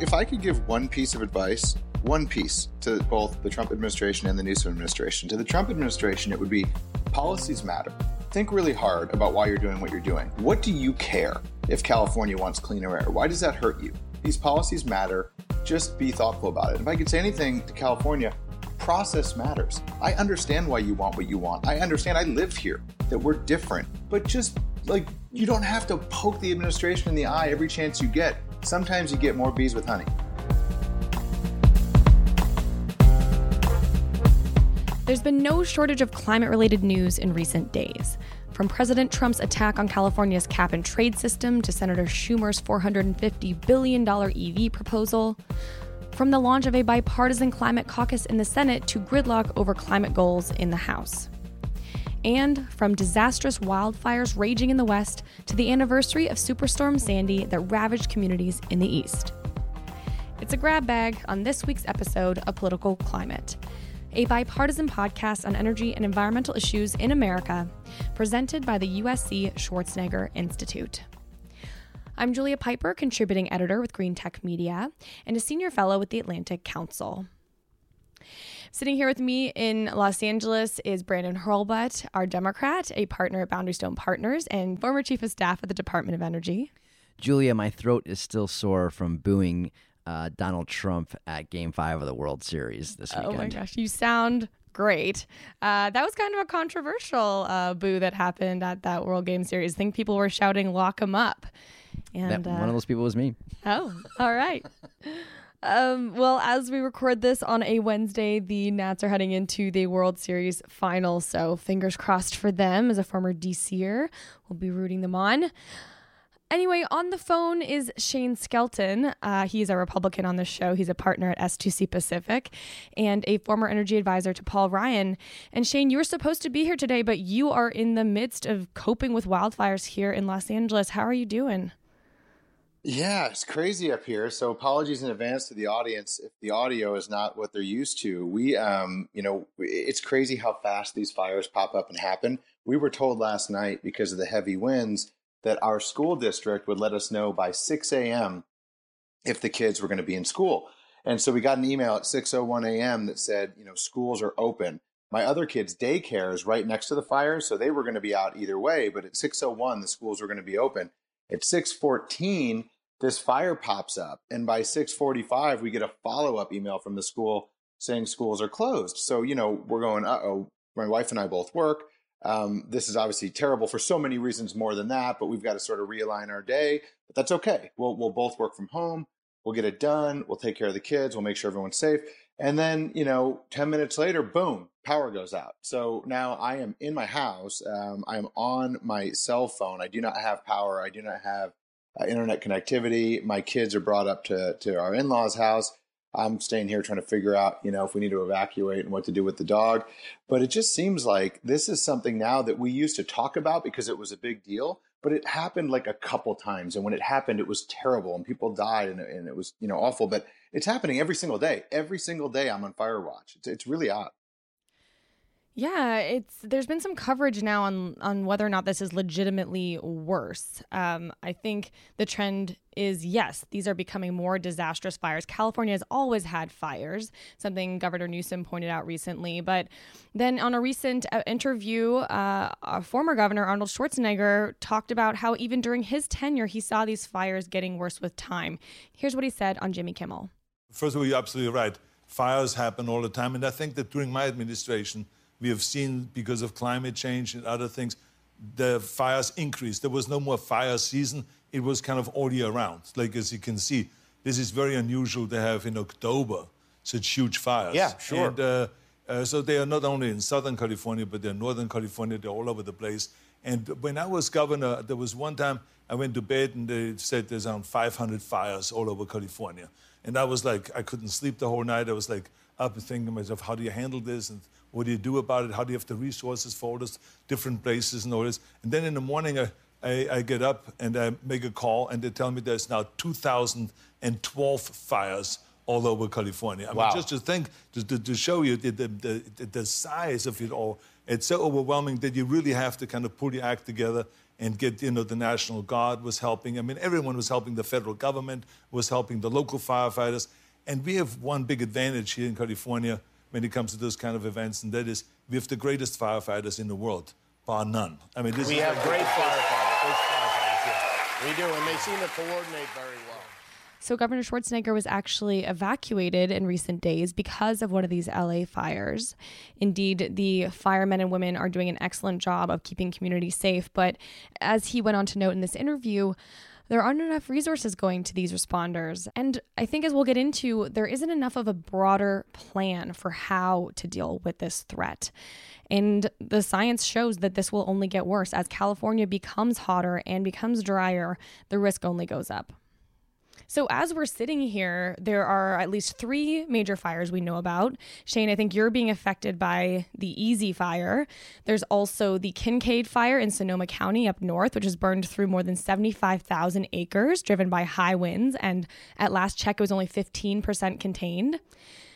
if I could give one piece of advice, one piece to both the Trump administration and the Newsom administration, to the Trump administration, it would be policies matter. Think really hard about why you're doing what you're doing. What do you care if California wants cleaner air? Why does that hurt you? These policies matter. Just be thoughtful about it. If I could say anything to California, process matters. I understand why you want what you want. I understand I live here, that we're different. But just like, you don't have to poke the administration in the eye every chance you get. Sometimes you get more bees with honey. There's been no shortage of climate related news in recent days. From President Trump's attack on California's cap and trade system to Senator Schumer's $450 billion EV proposal, from the launch of a bipartisan climate caucus in the Senate to gridlock over climate goals in the House. And from disastrous wildfires raging in the West to the anniversary of Superstorm Sandy that ravaged communities in the East. It's a grab bag on this week's episode of Political Climate, a bipartisan podcast on energy and environmental issues in America, presented by the USC Schwarzenegger Institute. I'm Julia Pyper, contributing editor with Greentech Media and a senior fellow with the Atlantic Council. Sitting here with me in Los Angeles is Brandon Hurlbut, our Democrat, a partner at Boundary Stone Partners, and former chief of staff at the Department of Energy. Julia, my throat is still sore from booing uh, Donald Trump at Game Five of the World Series this weekend. Oh my gosh, you sound great. Uh, that was kind of a controversial uh, boo that happened at that World Game Series. I think people were shouting "Lock him up." And that, one of those people was me. Oh, all right. Um, well, as we record this on a Wednesday, the Nats are heading into the World Series final. So fingers crossed for them. As a former DCer, we'll be rooting them on. Anyway, on the phone is Shane Skelton. Uh, he's a Republican on the show. He's a partner at S2C Pacific and a former energy advisor to Paul Ryan. And Shane, you were supposed to be here today, but you are in the midst of coping with wildfires here in Los Angeles. How are you doing? Yeah, it's crazy up here. So apologies in advance to the audience if the audio is not what they're used to. We, um, you know, it's crazy how fast these fires pop up and happen. We were told last night because of the heavy winds that our school district would let us know by 6 a.m. if the kids were going to be in school. And so we got an email at 6:01 a.m. that said, you know, schools are open. My other kids' daycare is right next to the fire, so they were going to be out either way. But at 6:01, the schools were going to be open. At 6:14, this fire pops up, and by 6:45, we get a follow-up email from the school saying schools are closed. So you know we're going, uh oh. My wife and I both work. Um, this is obviously terrible for so many reasons more than that, but we've got to sort of realign our day. But that's okay. We'll we'll both work from home. We'll get it done. We'll take care of the kids. We'll make sure everyone's safe. And then, you know, 10 minutes later, boom, power goes out. So now I am in my house. Um, I am on my cell phone. I do not have power. I do not have uh, internet connectivity. My kids are brought up to, to our in law's house. I'm staying here trying to figure out, you know, if we need to evacuate and what to do with the dog. But it just seems like this is something now that we used to talk about because it was a big deal, but it happened like a couple times. And when it happened, it was terrible and people died and, and it was, you know, awful. But it's happening every single day. Every single day I'm on fire watch. It's, it's really odd. Yeah, it's there's been some coverage now on on whether or not this is legitimately worse. Um, I think the trend is yes, these are becoming more disastrous fires. California has always had fires, something Governor Newsom pointed out recently. But then on a recent uh, interview, uh, former Governor Arnold Schwarzenegger talked about how even during his tenure, he saw these fires getting worse with time. Here's what he said on Jimmy Kimmel. First of all, you're absolutely right. Fires happen all the time, and I think that during my administration we have seen because of climate change and other things, the fires increased. There was no more fire season. It was kind of all year round. Like as you can see, this is very unusual to have in October such huge fires. Yeah, sure. And, uh, uh, so they are not only in Southern California, but they're in Northern California. They're all over the place. And when I was governor, there was one time I went to bed and they said there's around 500 fires all over California. And I was like, I couldn't sleep the whole night. I was like up and thinking to myself, how do you handle this? And what do you do about it? How do you have the resources for all those different places and all this? And then in the morning, I, I, I get up and I make a call, and they tell me there's now 2,012 fires all over California. I wow. mean, just to think, to, to, to show you the, the, the, the, size of it all. It's so overwhelming that you really have to kind of pull your act together and get, you know, the National Guard was helping. I mean, everyone was helping. The federal government was helping, the local firefighters. And we have one big advantage here in California when it comes to those kind of events, and that is we have the greatest firefighters in the world, bar none. I mean, this we is have great firefighters. Great firefighters, yeah. We do, and they seem to coordinate very well. So, Governor Schwarzenegger was actually evacuated in recent days because of one of these LA fires. Indeed, the firemen and women are doing an excellent job of keeping communities safe. But as he went on to note in this interview, there aren't enough resources going to these responders. And I think, as we'll get into, there isn't enough of a broader plan for how to deal with this threat. And the science shows that this will only get worse. As California becomes hotter and becomes drier, the risk only goes up. So, as we're sitting here, there are at least three major fires we know about. Shane, I think you're being affected by the Easy Fire. There's also the Kincade Fire in Sonoma County up north, which has burned through more than 75,000 acres, driven by high winds. And at last check, it was only 15% contained.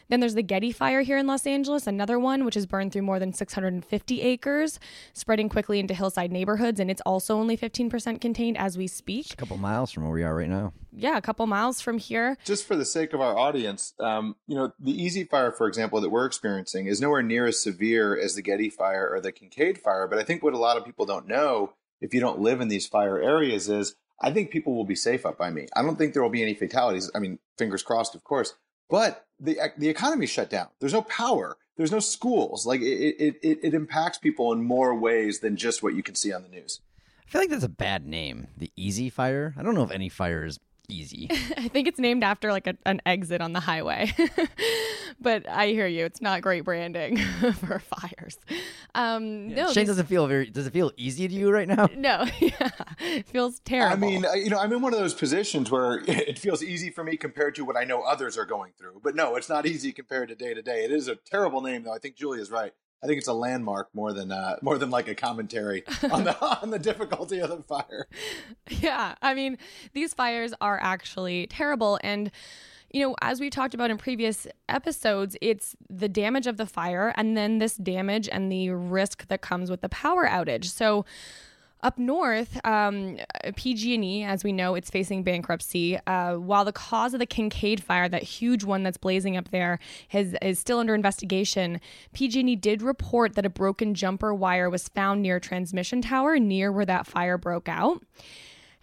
Then there's the Getty Fire here in Los Angeles, another one which has burned through more than 650 acres, spreading quickly into hillside neighborhoods, and it's also only 15% contained as we speak. A couple miles from where we are right now. Yeah, a couple miles from here. Just for the sake of our audience, um, you know, the Easy Fire, for example, that we're experiencing is nowhere near as severe as the Getty Fire or the Kincade Fire. But I think what a lot of people don't know, if you don't live in these fire areas, is I think people will be safe up by me. I don't think there will be any fatalities. I mean, fingers crossed, of course. But the the economy shut down. There's no power. There's no schools. Like it, it, it, impacts people in more ways than just what you can see on the news. I feel like that's a bad name. The Easy Fire. I don't know if any fire is easy. I think it's named after like a, an exit on the highway. but I hear you. It's not great branding for fires. Um, no, Shane these- doesn't feel very. Does it feel easy to you right now? no, yeah, it feels terrible. I mean, uh, you know, I'm in one of those positions where it feels easy for me compared to what I know others are going through. But no, it's not easy compared to day to day. It is a terrible name, though. I think Julia's right. I think it's a landmark more than uh, more than like a commentary on the on the difficulty of the fire. Yeah, I mean, these fires are actually terrible. And, you know, as we talked about in previous episodes, it's the damage of the fire and then this damage and the risk that comes with the power outage. So, up north, um, PG&E, as we know, it's facing bankruptcy. Uh, while the cause of the Kincade fire, that huge one that's blazing up there, has, is still under investigation, PG&E did report that a broken jumper wire was found near a transmission tower near where that fire broke out.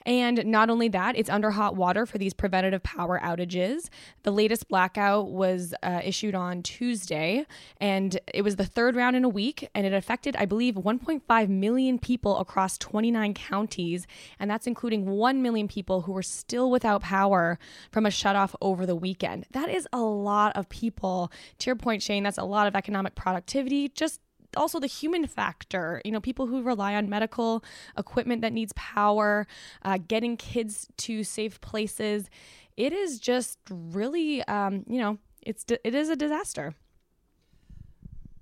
And not only that, it's under hot water for these preventative power outages. The latest blackout was uh, issued on Tuesday, and it was the third round in a week, and it affected, I believe, 1.5 million people across 29 counties, and that's including 1 million people who were still without power from a shutoff over the weekend. That is a lot of people. To your point, Shane, that's a lot of economic productivity just also the human factor you know people who rely on medical equipment that needs power uh, getting kids to safe places. It is just really um, you know it's it is a disaster.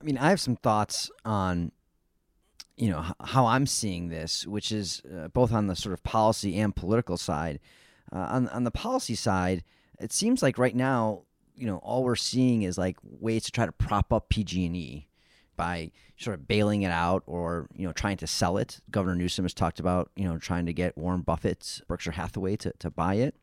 I mean, I have some thoughts on, you know, how I'm seeing this, which is uh, both on the sort of policy and political side. Uh, on on the policy side, it seems like right now, you know, all we're seeing is like ways to try to prop up PG&E by sort of bailing it out or you know trying to sell it. Governor Newsom has talked about you know trying to get Warren Buffett, Berkshire Hathaway to to buy it.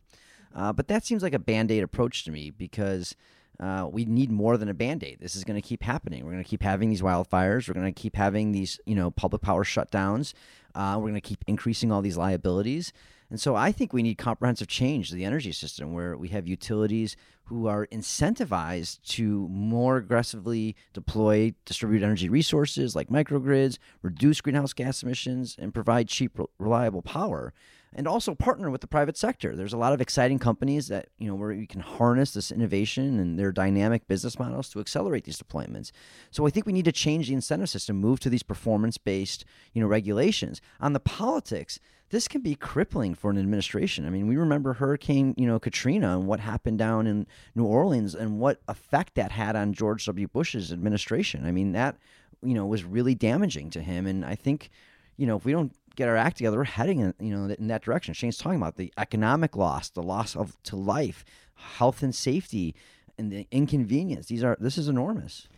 Uh, but that seems like a band aid approach to me because uh, we need more than a band aid. This is going to keep happening. We're going to keep having these wildfires. We're going to keep having these, you know, public power shutdowns. Uh, we're going to keep increasing all these liabilities. And so I think we need comprehensive change to the energy system where we have utilities who are incentivized to more aggressively deploy distributed energy resources like microgrids, reduce greenhouse gas emissions, and provide cheap, reliable power and also partner with the private sector. There's a lot of exciting companies that, you know, where you can harness this innovation and their dynamic business models to accelerate these deployments. So I think we need to change the incentive system, move to these performance-based, you know, regulations. On the politics, this can be crippling for an administration. I mean, we remember Hurricane, you know, Katrina and what happened down in New Orleans and what effect that had on George W. Bush's administration. I mean, that, you know, was really damaging to him and I think you know, if we don't get our act together, we're heading in, you know, in that direction. Shane's talking about the economic loss, the loss of to life, health and safety, and the inconvenience. These are this is enormous.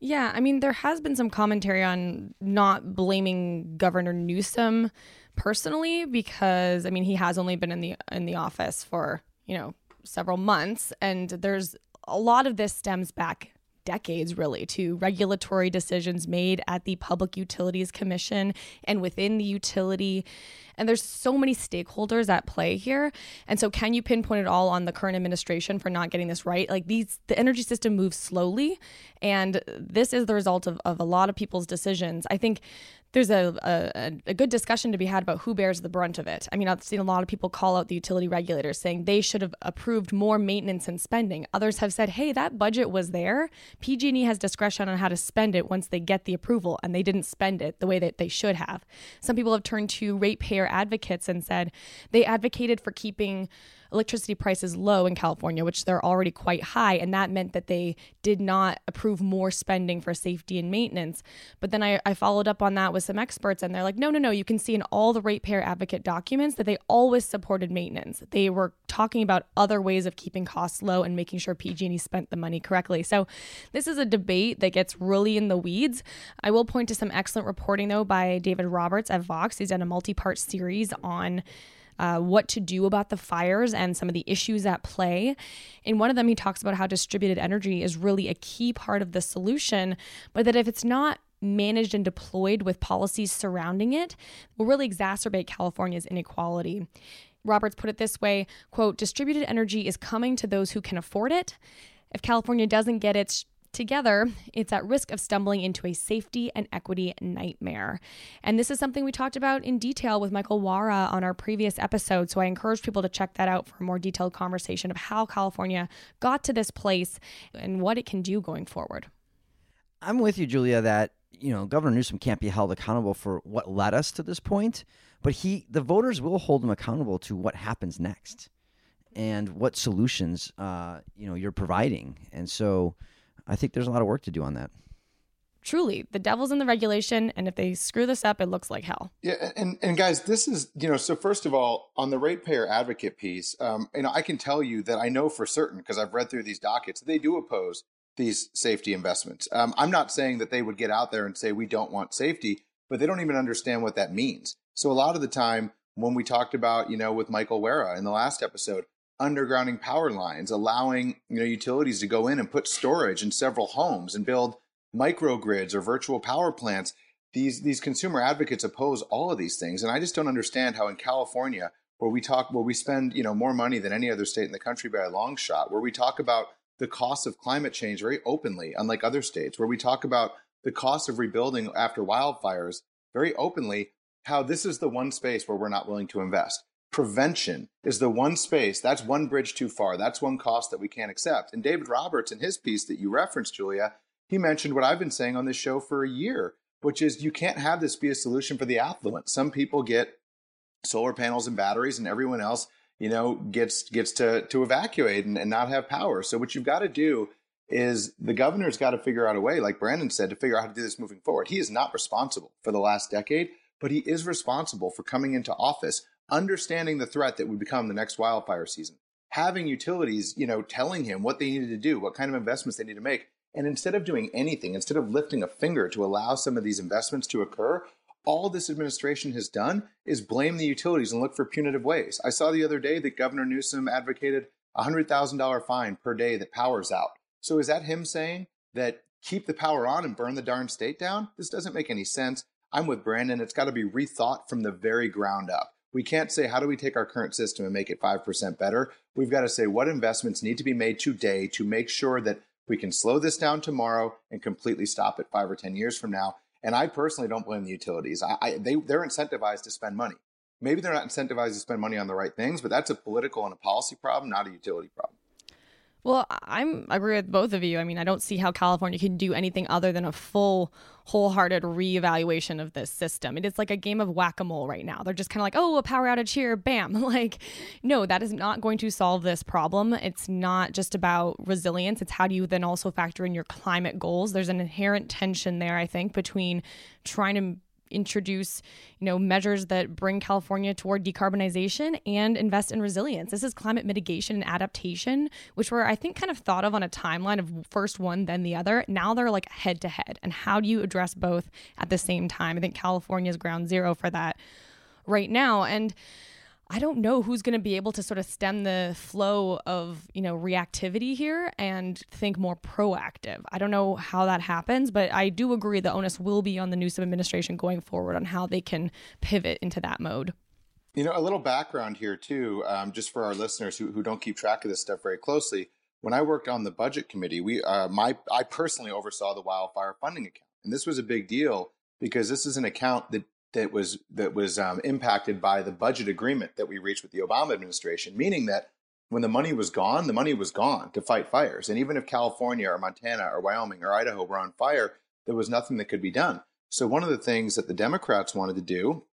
Yeah, I mean, there has been some commentary on not blaming Governor Newsom personally because I mean he has only been in the in the office for you know several months, and there's a lot of this stems back decades really to regulatory decisions made at the Public Utilities Commission and within the utility. And there's so many stakeholders at play here. And so can you pinpoint it all on the current administration for not getting this right? Like these the energy system moves slowly and this is the result of, of a lot of people's decisions. I think there's a, a, a good discussion to be had about who bears the brunt of it. I mean, I've seen a lot of people call out the utility regulators saying they should have approved more maintenance and spending. Others have said, "Hey, that budget was there. PG&E has discretion on how to spend it once they get the approval, and they didn't spend it the way that they should have." Some people have turned to ratepayer advocates and said they advocated for keeping electricity prices low in California, which they're already quite high. And that meant that they did not approve more spending for safety and maintenance. But then I, I followed up on that with some experts, and they're like, no, no, no. You can see in all the ratepayer advocate documents that they always supported maintenance. They were talking about other ways of keeping costs low and making sure PG&E spent the money correctly. So this is a debate that gets really in the weeds. I will point to some excellent reporting, though, by David Roberts at Vox. He's done a multi part series on uh, what to do about the fires and some of the issues at play. In one of them, he talks about how distributed energy is really a key part of the solution, but that if it's not managed and deployed with policies surrounding it, will really exacerbate California's inequality. Roberts put it this way quote, distributed energy is coming to those who can afford it. If California doesn't get its Together, it's at risk of stumbling into a safety and equity nightmare. And this is something we talked about in detail with Michael Wara on our previous episode. So I encourage people to check that out for a more detailed conversation of how California got to this place and what it can do going forward. I'm with you, Julia, that you know Governor Newsom can't be held accountable for what led us to this point, but he the voters will hold him accountable to what happens next and what solutions uh, you know you're providing. And so I think there's a lot of work to do on that. Truly, the devil's in the regulation, and if they screw this up, it looks like hell. Yeah, and and guys, this is you know so first of all, on the ratepayer advocate piece, um, you know I can tell you that I know for certain because I've read through these dockets they do oppose these safety investments. Um, I'm not saying that they would get out there and say we don't want safety, but they don't even understand what that means. So a lot of the time when we talked about you know with Michael Wara in the last episode, undergrounding power lines, allowing you know utilities to go in and put storage in several homes and build microgrids or virtual power plants. These these consumer advocates oppose all of these things, and I just don't understand how in California, where we talk, where we spend you know more money than any other state in the country by a long shot, where we talk about the cost of climate change very openly, unlike other states, where we talk about the cost of rebuilding after wildfires very openly, how this is the one space where we're not willing to invest prevention is the one space that's one bridge too far that's one cost that we can't accept. And david roberts in his piece that you referenced julia he mentioned what i've been saying on this show for a year which is you can't have this be a solution for the affluent. Some people get solar panels and batteries and everyone else you know gets gets to to evacuate and, and not have power. So what you've got to do is the governor's got to figure out a way like brandon said to figure out how to do this moving forward. He is not responsible for the last decade but he is responsible for coming into office understanding the threat that would become the next wildfire season, having utilities, you know, telling him what they needed to do, what kind of investments they need to make. And instead of doing anything, instead of lifting a finger to allow some of these investments to occur, all this administration has done is blame the utilities and look for punitive ways. I saw the other day that Governor Newsom advocated a $100,000 fine per day that power's out. So is that him saying that keep the power on and burn the darn state down? This doesn't make any sense. I'm with Brandon. It's got to be rethought from the very ground up. We can't say, how do we take our current system and make it 5% better? We've got to say, what investments need to be made today to make sure that we can slow this down tomorrow and completely stop it five or 10 years from now. And I personally don't blame the utilities. I, I, they, they're incentivized to spend money. Maybe they're not incentivized to spend money on the right things, but that's a political and a policy problem, not a utility problem. Well, I'm I agree with both of you. I mean, I don't see how California can do anything other than a full, wholehearted reevaluation of this system. It is like a game of whack-a-mole right now. They're just kind of like, oh, a power outage here, bam. Like, no, that is not going to solve this problem. It's not just about resilience. It's how do you then also factor in your climate goals. There's an inherent tension there, I think, between trying to introduce, you know, measures that bring California toward decarbonization and invest in resilience. This is climate mitigation and adaptation, which were I think kind of thought of on a timeline of first one then the other. Now they're like head to head. And how do you address both at the same time? I think California is ground zero for that right now. And I don't know who's going to be able to sort of stem the flow of, you know, reactivity here and think more proactive. I don't know how that happens, but I do agree the onus will be on the Newsom administration going forward on how they can pivot into that mode. You know, a little background here too, um, just for our listeners who, who don't keep track of this stuff very closely. When I worked on the budget committee, we uh, my I personally oversaw the wildfire funding account, and this was a big deal because this is an account that that was that was um, impacted by the budget agreement that we reached with the Obama administration, meaning that when the money was gone, the money was gone to fight fires. And even if California or Montana or Wyoming or Idaho were on fire, there was nothing that could be done. So one of the things that the Democrats wanted to do,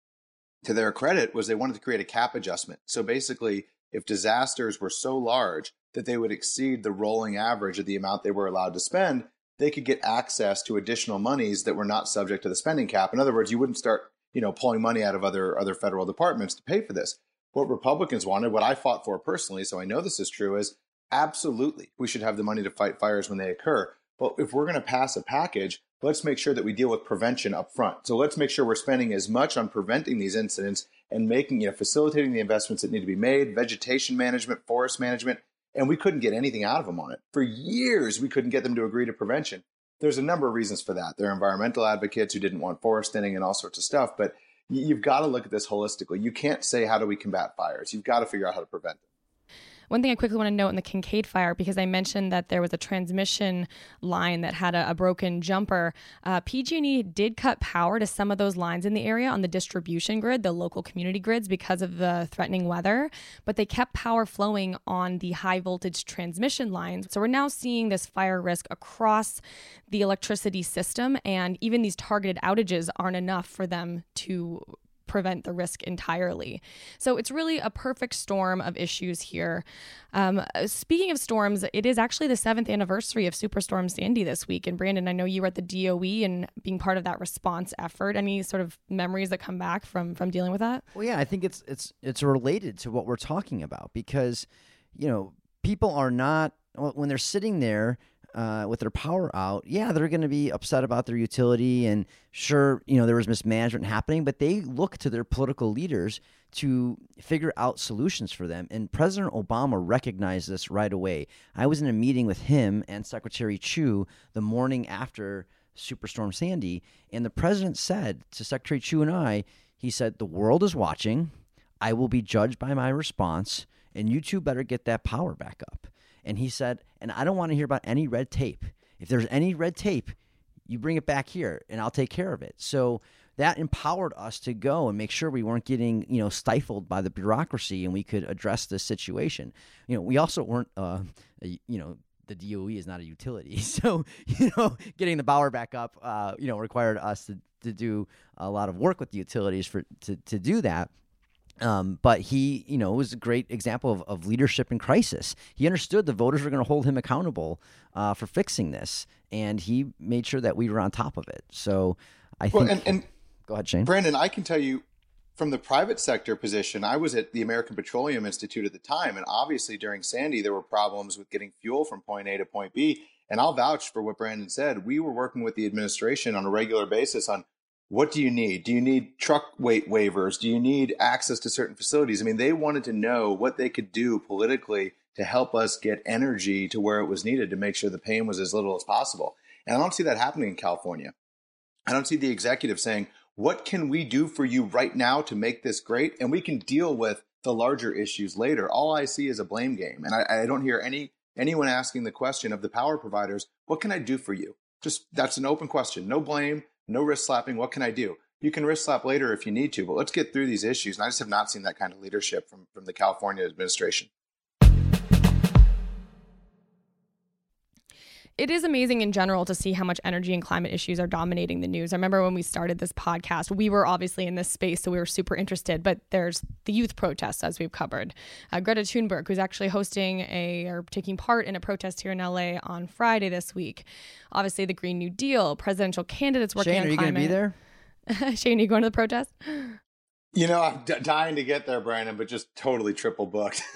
to their credit, was they wanted to create a cap adjustment. So basically, if disasters were so large that they would exceed the rolling average of the amount they were allowed to spend, they could get access to additional monies that were not subject to the spending cap. In other words, you wouldn't start you know, pulling money out of other other federal departments to pay for this. What Republicans wanted, what I fought for personally, so I know this is true, is absolutely we should have the money to fight fires when they occur. But if we're going to pass a package, let's make sure that we deal with prevention up front. So let's make sure we're spending as much on preventing these incidents and making, you know, facilitating the investments that need to be made, vegetation management, forest management, and we couldn't get anything out of them on it. For years, we couldn't get them to agree to prevention there's a number of reasons for that. There are environmental advocates who didn't want forest thinning and all sorts of stuff, but you've got to look at this holistically. You can't say, how do we combat fires? You've got to figure out how to prevent them. One thing I quickly want to note in the Kincade fire, because I mentioned that there was a transmission line that had a, a broken jumper, uh, PG&E did cut power to some of those lines in the area on the distribution grid, the local community grids, because of the threatening weather. But they kept power flowing on the high voltage transmission lines. So we're now seeing this fire risk across the electricity system, and even these targeted outages aren't enough for them to prevent the risk entirely. So it's really a perfect storm of issues here. Um, speaking of storms, it is actually the seventh anniversary of Superstorm Sandy this week. And Brandon, I know you were at the DOE and being part of that response effort. Any sort of memories that come back from from dealing with that? Well, yeah, I think it's it's it's related to what we're talking about because you know people are not when they're sitting there uh, with their power out, yeah, they're going to be upset about their utility. And sure, you know, there was mismanagement happening, but they look to their political leaders to figure out solutions for them. And President Obama recognized this right away. I was in a meeting with him and Secretary Chu the morning after Superstorm Sandy, and the president said to Secretary Chu and I, he said, The world is watching. I will be judged by my response, and you two better get that power back up. And he said, and I don't want to hear about any red tape. If there's any red tape, you bring it back here and I'll take care of it. So that empowered us to go and make sure we weren't getting, you know, stifled by the bureaucracy and we could address this situation. You know, we also weren't, uh, you know, the DOE is not a utility. So, you know, getting the power back up, uh, you know, required us to, to do a lot of work with the utilities for to, to do that. Um, but he, you know, was a great example of, of leadership in crisis. He understood the voters were going to hold him accountable uh, for fixing this, and he made sure that we were on top of it. So I well, think. And, and go ahead, Shane. Brandon, I can tell you from the private sector position, I was at the American Petroleum Institute at the time, and obviously during Sandy, there were problems with getting fuel from point A to point B. And I'll vouch for what Brandon said. We were working with the administration on a regular basis on what do you need? Do you need truck weight waivers? Do you need access to certain facilities? I mean, they wanted to know what they could do politically to help us get energy to where it was needed to make sure the pain was as little as possible. And I don't see that happening in California. I don't see the executive saying, what can we do for you right now to make this great? And we can deal with the larger issues later. All I see is a blame game. And I, I don't hear any anyone asking the question of the power providers, what can I do for you? Just that's an open question. No blame, no wrist slapping. What can I do? You can wrist slap later if you need to, but let's get through these issues. And I just have not seen that kind of leadership from, from the California administration. It is amazing in general to see how much energy and climate issues are dominating the news. I remember when we started this podcast, we were obviously in this space, so we were super interested. But there's the youth protests, as we've covered. Uh, Greta Thunberg, who's actually hosting a or taking part in a protest here in LA on Friday this week. Obviously, the Green New Deal, presidential candidates working Shane, on are you climate. going to be there? Shane, you going to the protest? You know, I'm d- dying to get there, Brandon, but just totally triple booked.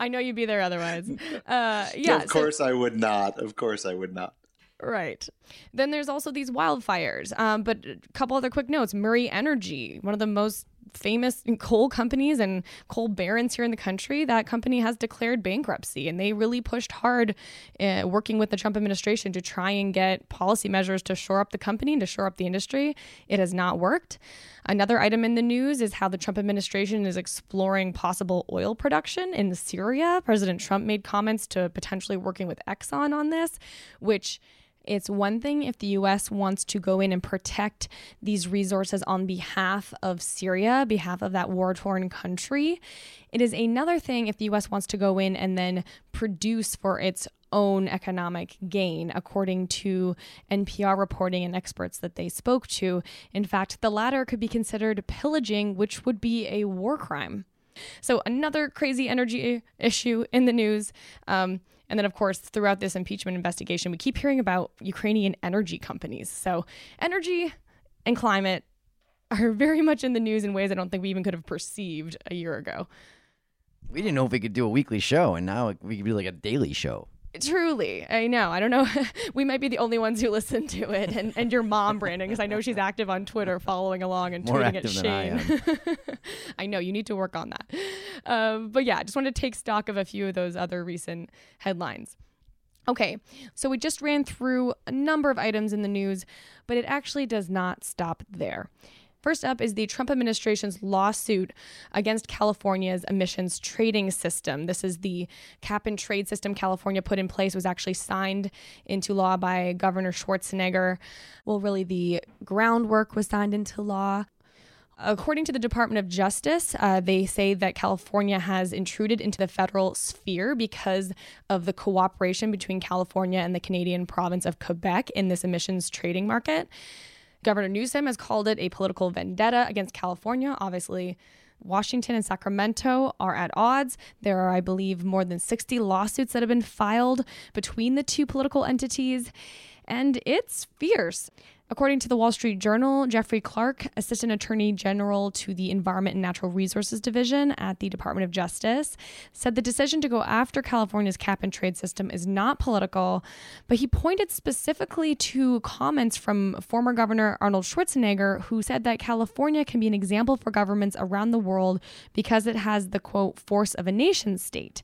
I know you'd be there otherwise. Uh, yeah, of course so- I would not. Of course I would not. Right. Then there's also these wildfires. Um, but a couple other quick notes Murray Energy, one of the most famous coal companies and coal barons here in the country, that company has declared bankruptcy. And they really pushed hard uh, working with the Trump administration to try and get policy measures to shore up the company, and to shore up the industry. It has not worked. Another item in the news is how the Trump administration is exploring possible oil production in Syria. President Trump made comments to potentially working with Exxon on this, which it's one thing if the US wants to go in and protect these resources on behalf of Syria, behalf of that war torn country. It is another thing if the US wants to go in and then produce for its own economic gain, according to NPR reporting and experts that they spoke to. In fact, the latter could be considered pillaging, which would be a war crime. So, another crazy energy issue in the news. Um, and then, of course, throughout this impeachment investigation, we keep hearing about Ukrainian energy companies. So, energy and climate are very much in the news in ways I don't think we even could have perceived a year ago. We didn't know if we could do a weekly show, and now we could do like a daily show. Truly, I know. I don't know. we might be the only ones who listen to it, and, and your mom, Brandon, because I know she's active on Twitter, following along and More tweeting at than I Shane. I, know you need to work on that. Um, but yeah, I just wanted to take stock of a few of those other recent headlines. Okay, so we just ran through a number of items in the news, but it actually does not stop there. First up is the Trump administration's lawsuit against California's emissions trading system. This is the cap and trade system California put in place, was actually signed into law by Governor Schwarzenegger. Well, really, the groundwork was signed into law According to the Department of Justice, uh, they say that California has intruded into the federal sphere because of the cooperation between California and the Canadian province of Quebec in this emissions trading market. Governor Newsom has called it a political vendetta against California. Obviously, Washington and Sacramento are at odds. There are, I believe, more than 60 lawsuits that have been filed between the two political entities, and it's fierce. According to the Wall Street Journal, Jeffrey Clark, Assistant Attorney General to the Environment and Natural Resources Division at the Department of Justice, said the decision to go after California's cap and trade system is not political, but he pointed specifically to comments from former Governor Arnold Schwarzenegger, who said that California can be an example for governments around the world because it has the quote, force of a nation state.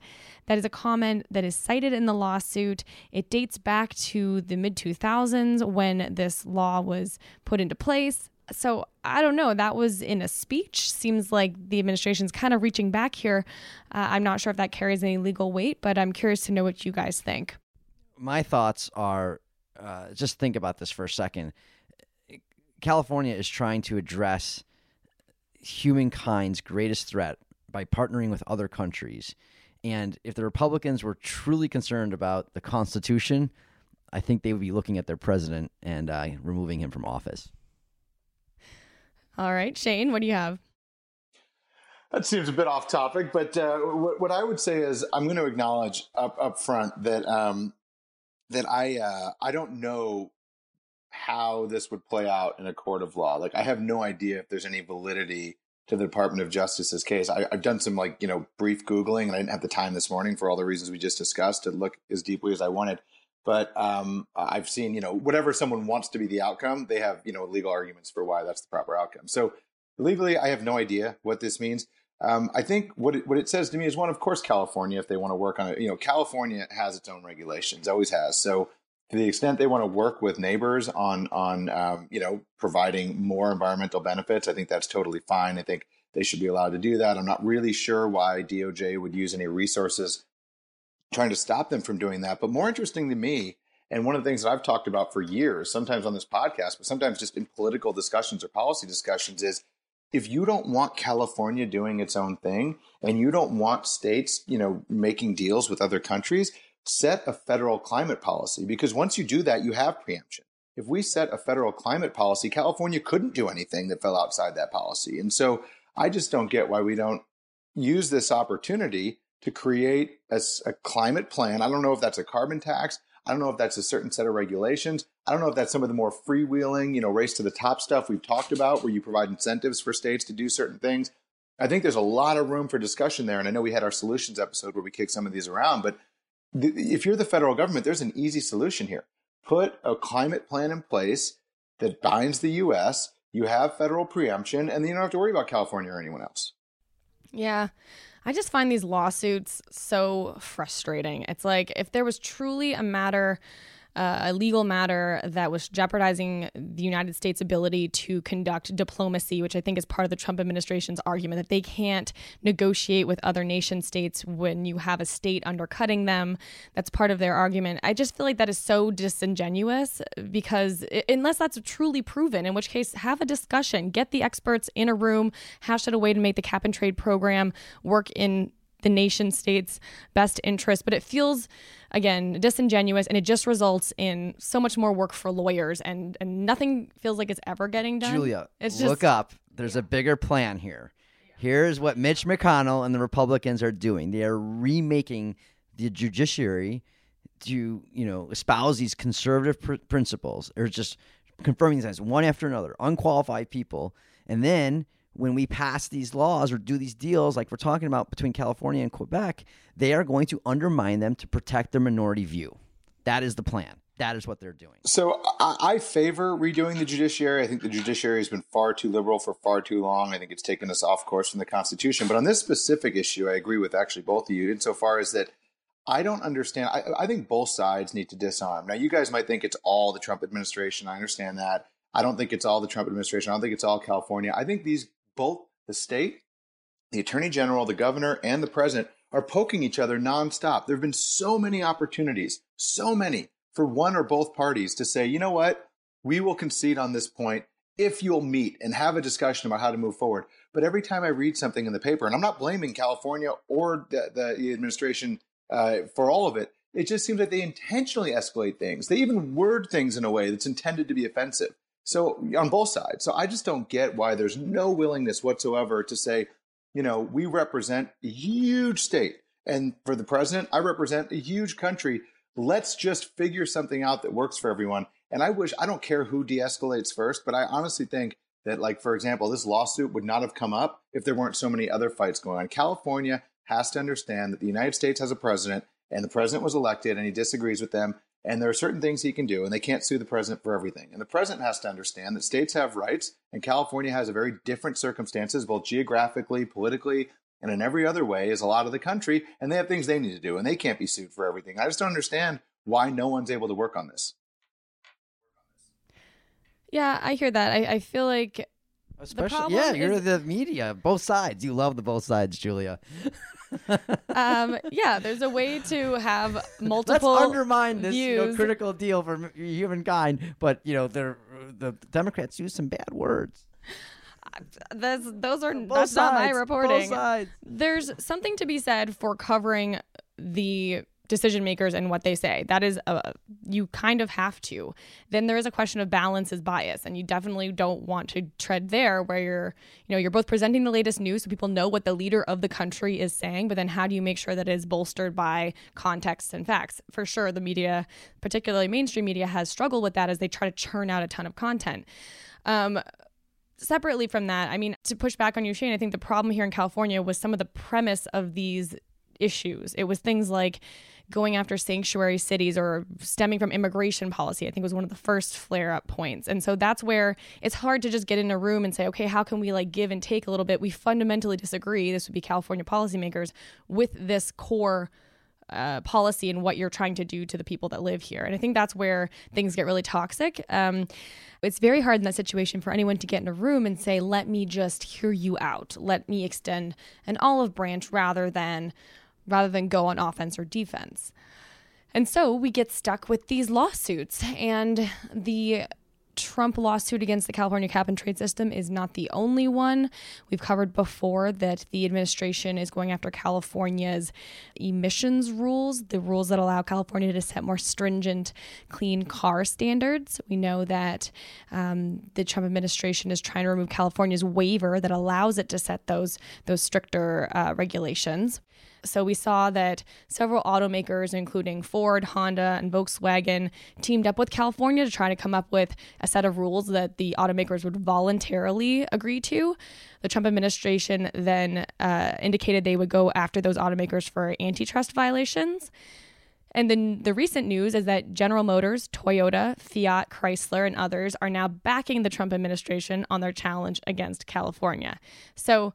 That is a comment that is cited in the lawsuit. It dates back to the mid 2000s when this law was put into place. So I don't know. That was in a speech. Seems like the administration's kind of reaching back here. Uh, I'm not sure if that carries any legal weight, but I'm curious to know what you guys think. My thoughts are uh, just think about this for a second. California is trying to address humankind's greatest threat by partnering with other countries. And if the Republicans were truly concerned about the Constitution, I think they would be looking at their president and uh, removing him from office. All right, Shane, what do you have? That seems a bit off topic, but uh, what, what, I would say is I'm going to acknowledge up up front that um, that I uh, I don't know how this would play out in a court of law. Like I have no idea if there's any validity to the Department of Justice's case. I, have done some like you know brief googling, and I didn't have the time this morning for all the reasons we just discussed to look as deeply as I wanted. But um, I've seen you know whatever someone wants to be the outcome, they have you know legal arguments for why that's the proper outcome. So legally, I have no idea what this means. Um, I think what it, what it says to me is one, of course, California, if they want to work on it, you know, California has its own regulations, always has. So to the extent they want to work with neighbors on on um, you know providing more environmental benefits, I think that's totally fine. I think they should be allowed to do that. I'm not really sure why DOJ would use any resources trying to stop them from doing that. But more interesting to me, and one of the things that I've talked about for years, sometimes on this podcast, but sometimes just in political discussions or policy discussions, is if you don't want California doing its own thing and you don't want states, you know, making deals with other countries, set a federal climate policy because once you do that, you have preemption. If we set a federal climate policy, California couldn't do anything that fell outside that policy. And so I just don't get why we don't use this opportunity to create a, a climate plan. I don't know if that's a carbon tax. I don't know if that's a certain set of regulations. I don't know if that's some of the more freewheeling, you know, race to the top stuff we've talked about, where you provide incentives for states to do certain things. I think there's a lot of room for discussion there. And I know we had our solutions episode where we kicked some of these around, but if you're the federal government, there's an easy solution here. Put a climate plan in place that binds the U.S. You have federal preemption, and then you don't have to worry about California or anyone else. Yeah. I just find these lawsuits so frustrating. It's like if there was truly a matter uh, a legal matter that was jeopardizing the United States' ability to conduct diplomacy, which I think is part of the Trump administration's argument that they can't negotiate with other nation states when you have a state undercutting them. That's part of their argument. I just feel like that is so disingenuous because unless that's truly proven, in which case, have a discussion, get the experts in a room, hash out a way to make the cap and trade program work in the nation state's best interest. But it feels, again, disingenuous and it just results in so much more work for lawyers and, and nothing feels like it's ever getting done. Julia, it's just, look up. There's a bigger plan here. Here's what Mitch McConnell and the Republicans are doing. They are remaking the judiciary to, you know, espouse these conservative pr- principles or just confirming these as one after another, unqualified people. And then when we pass these laws or do these deals like we're talking about between California and Quebec, they are going to undermine them to protect their minority view. That is the plan. That is what they're doing. So I, I favor redoing the judiciary. I think the judiciary has been far too liberal for far too long. I think it's taken us off course from the Constitution. But on this specific issue, I agree with actually both of you insofar as that I don't understand. I, I think both sides need to disarm. Now, you guys might think it's all the Trump administration. I understand that. I don't think it's all the Trump administration. I don't think it's all California. I think these both the state, the attorney general, the governor, and the president are poking each other nonstop. There have been so many opportunities, so many for one or both parties to say, you know what, we will concede on this point if you'll meet and have a discussion about how to move forward. But every time I read something in the paper, and I'm not blaming California or the, the administration uh, for all of it, it just seems like they intentionally escalate things. They even word things in a way that's intended to be offensive. So on both sides. So I just don't get why there's no willingness whatsoever to say, you know, we represent a huge state. And for the president, I represent a huge country. Let's just figure something out that works for everyone. And I wish, I don't care who de escalates first, but I honestly think that, like, for example, this lawsuit would not have come up if there weren't so many other fights going on. California has to understand that the United States has a president and the president was elected and he disagrees with them and there are certain things he can do, and they can't sue the president for everything. And the president has to understand that states have rights, and California has a very different circumstances, both geographically, politically, and in every other way, as a lot of the country, and they have things they need to do, and they can't be sued for everything. I just don't understand why no one's able to work on this. Yeah, I hear that. I, I feel like Especially, yeah, you're is, the media, both sides. You love the both sides, Julia. um, yeah, there's a way to have multiple. Let's undermine this you know, critical deal for humankind, but you know, the Democrats use some bad words. That's, those are Both that's sides. not my reporting. There's something to be said for covering the decision makers and what they say. That is, a, you kind of have to. Then there is a question of balance is bias, and you definitely don't want to tread there where you're, you know, you're both presenting the latest news so people know what the leader of the country is saying, but then how do you make sure that it is bolstered by context and facts? For sure, the media, particularly mainstream media, has struggled with that as they try to churn out a ton of content. Um, separately from that, I mean, to push back on you, Shane, I think the problem here in California was some of the premise of these issues. It was things like going after sanctuary cities or stemming from immigration policy, I think was one of the first flare up points. And so that's where it's hard to just get in a room and say, okay, how can we like give and take a little bit? We fundamentally disagree. This would be California policymakers with this core. Uh, policy and what you're trying to do to the people that live here. And I think that's where things get really toxic. Um, it's very hard in that situation for anyone to get in a room and say, let me just hear you out. Let me extend an olive branch rather than rather than go on offense or defense. And so we get stuck with these lawsuits. And the Trump lawsuit against the California cap and trade system is not the only one. We've covered before that the administration is going after California's emissions rules, the rules that allow California to set more stringent clean car standards. We know that um, the Trump administration is trying to remove California's waiver that allows it to set those those stricter uh, regulations. So we saw that several automakers, including Ford, Honda, and Volkswagen, teamed up with California to try to come up with a set of rules that the automakers would voluntarily agree to. The Trump administration then uh, indicated they would go after those automakers for antitrust violations. And then the recent news is that General Motors, Toyota, Fiat, Chrysler, and others are now backing the Trump administration on their challenge against California. So,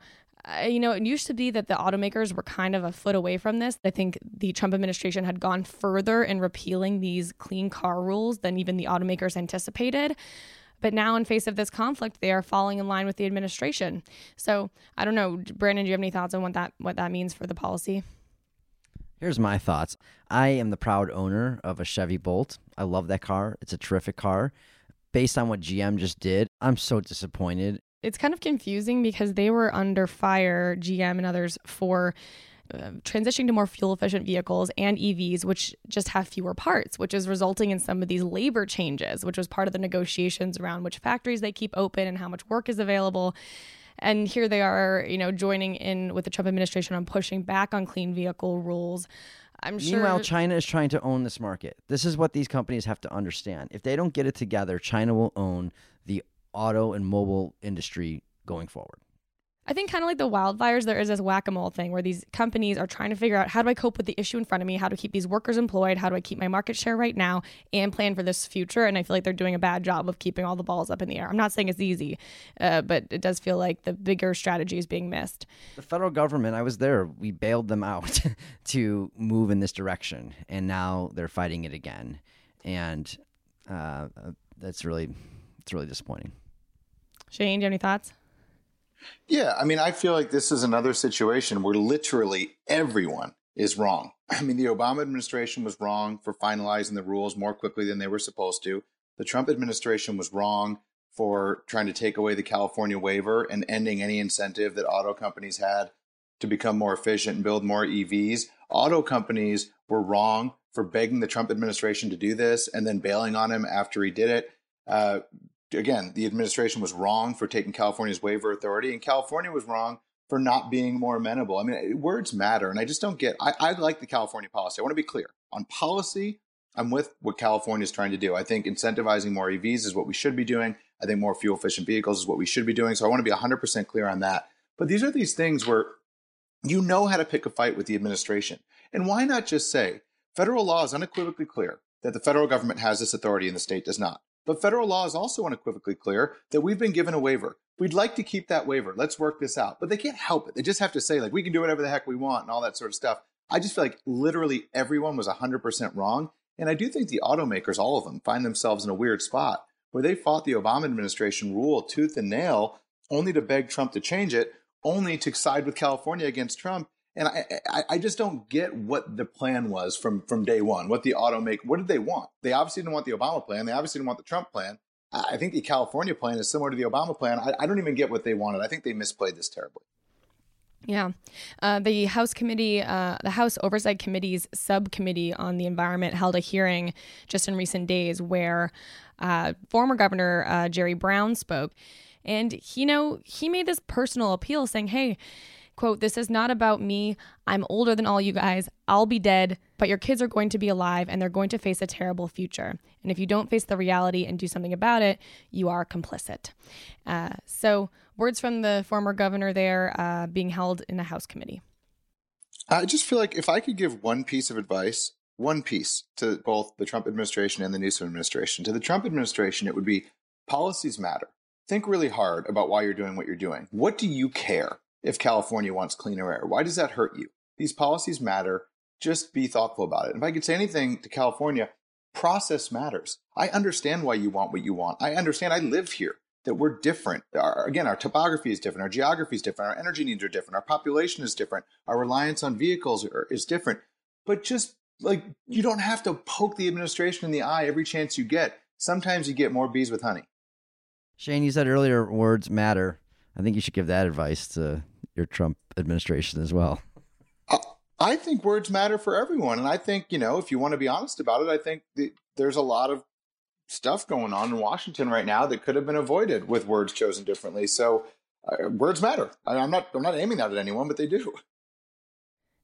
uh, you know, it used to be that the automakers were kind of a foot away from this. I think the Trump administration had gone further in repealing these clean car rules than even the automakers anticipated. But now, in face of this conflict, they are falling in line with the administration. So I don't know, Brandon. Do you have any thoughts on what that what that means for the policy? Here's my thoughts. I am the proud owner of a Chevy Bolt. I love that car. It's a terrific car. Based on what GM just did, I'm so disappointed. It's kind of confusing because they were under fire, GM and others, for uh, transitioning to more fuel efficient vehicles and EVs, which just have fewer parts, which is resulting in some of these labor changes, which was part of the negotiations around which factories they keep open and how much work is available. And here they are, you know, joining in with the Trump administration on pushing back on clean vehicle rules. I'm sure. Meanwhile, China is trying to own this market. This is what these companies have to understand. If they don't get it together, China will own auto and mobile industry going forward. I think kind of like the wildfires, there is this whack a mole thing where these companies are trying to figure out how do I cope with the issue in front of me? How to keep these workers employed? How do I keep my market share right now and plan for this future? And I feel like they're doing a bad job of keeping all the balls up in the air. I'm not saying it's easy, uh, but it does feel like the bigger strategy is being missed. The federal government, I was there, we bailed them out to move in this direction. And now they're fighting it again. And uh, that's really, it's really disappointing. Shane, do you have any thoughts? Yeah, I mean, I feel like this is another situation where literally everyone is wrong. I mean, the Obama administration was wrong for finalizing the rules more quickly than they were supposed to. The Trump administration was wrong for trying to take away the California waiver and ending any incentive that auto companies had to become more efficient and build more EVs. Auto companies were wrong for begging the Trump administration to do this and then bailing on him after he did it. Uh, again, the administration was wrong for taking California's waiver authority, and California was wrong for not being more amenable. I mean, words matter, and I just don't get. I, I like the California policy. I want to be clear on policy. I'm with what California is trying to do. I think incentivizing more EVs is what we should be doing. I think more fuel efficient vehicles is what we should be doing. So I want to be 100% clear on that. But these are these things where you know how to pick a fight with the administration. And why not just say federal law is unequivocally clear that the federal government has this authority and the state does not? But federal law is also unequivocally clear that we've been given a waiver. We'd like to keep that waiver. Let's work this out. But they can't help it. They just have to say, like, we can do whatever the heck we want and all that sort of stuff. I just feel like literally everyone was 100% wrong. And I do think the automakers, all of them, find themselves in a weird spot where they fought the Obama administration rule tooth and nail only to beg Trump to change it, only to side with California against Trump. And I, I, I, just don't get what the plan was from from day one. What the automaker, what did they want? They obviously didn't want the Obama plan. They obviously didn't want the Trump plan. I think the California plan is similar to the Obama plan. I, I don't even get what they wanted. I think they misplayed this terribly. Yeah. Uh, the House Committee, uh, the House Oversight Committee's subcommittee on the environment held a hearing just in recent days where uh, former Governor uh, Jerry Brown spoke. And, you know, he made this personal appeal saying, hey, Quote, This is not about me. I'm older than all you guys. I'll be dead, but your kids are going to be alive and they're going to face a terrible future. And if you don't face the reality and do something about it, you are complicit. Uh, so, words from the former governor there uh, being held in a House committee. I just feel like if I could give one piece of advice, one piece to both the Trump administration and the Newsom administration, to the Trump administration, it would be policies matter. Think really hard about why you're doing what you're doing. What do you care? If California wants cleaner air? Why does that hurt you? These policies matter. Just be thoughtful about it. If I could say anything to California, process matters. I understand why you want what you want. I understand I live here, that we're different. Our, again, our topography is different, our geography is different, our energy needs are different, our population is different, our reliance on vehicles are, is different. But just like you don't have to poke the administration in the eye every chance you get. Sometimes you get more bees with honey. Shane, you said earlier words matter. I think you should give that advice to your Trump administration as well. I think words matter for everyone, and I think you know if you want to be honest about it, I think there's a lot of stuff going on in Washington right now that could have been avoided with words chosen differently. So uh, words matter. I, I'm not I'm not aiming that at anyone, but they do.